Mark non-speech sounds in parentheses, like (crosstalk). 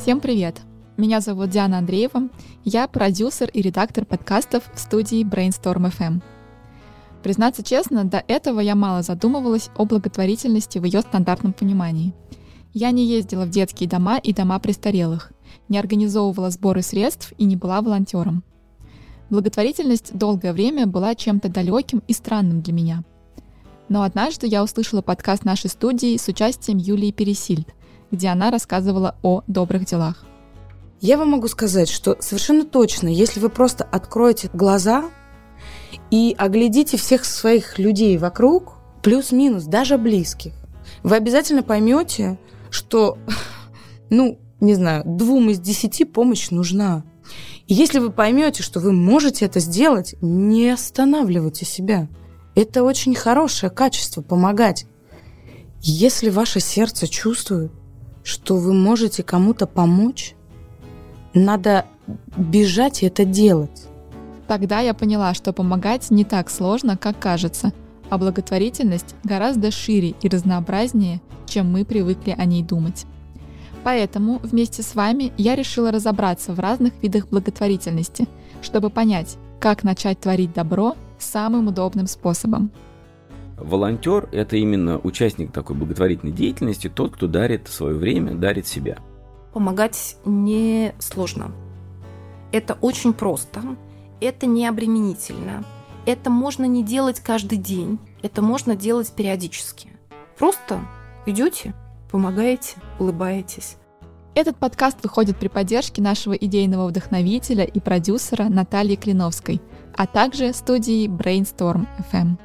Всем привет! Меня зовут Диана Андреева, я продюсер и редактор подкастов в студии Brainstorm FM. Признаться честно, до этого я мало задумывалась о благотворительности в ее стандартном понимании. Я не ездила в детские дома и дома престарелых, не организовывала сборы средств и не была волонтером. Благотворительность долгое время была чем-то далеким и странным для меня. Но однажды я услышала подкаст нашей студии с участием Юлии Пересильд, где она рассказывала о добрых делах. Я вам могу сказать, что совершенно точно, если вы просто откроете глаза и оглядите всех своих людей вокруг, плюс-минус, даже близких, вы обязательно поймете, что, (laughs) ну, не знаю, двум из десяти помощь нужна. И если вы поймете, что вы можете это сделать, не останавливайте себя. Это очень хорошее качество помогать. Если ваше сердце чувствует, что вы можете кому-то помочь, надо бежать и это делать. Тогда я поняла, что помогать не так сложно, как кажется, а благотворительность гораздо шире и разнообразнее, чем мы привыкли о ней думать. Поэтому вместе с вами я решила разобраться в разных видах благотворительности, чтобы понять, как начать творить добро самым удобным способом. Волонтер – это именно участник такой благотворительной деятельности, тот, кто дарит свое время, дарит себя. Помогать не сложно. Это очень просто, это не обременительно, это можно не делать каждый день, это можно делать периодически. Просто идете, помогаете, улыбаетесь. Этот подкаст выходит при поддержке нашего идейного вдохновителя и продюсера Натальи Клиновской, а также студии Brainstorm FM.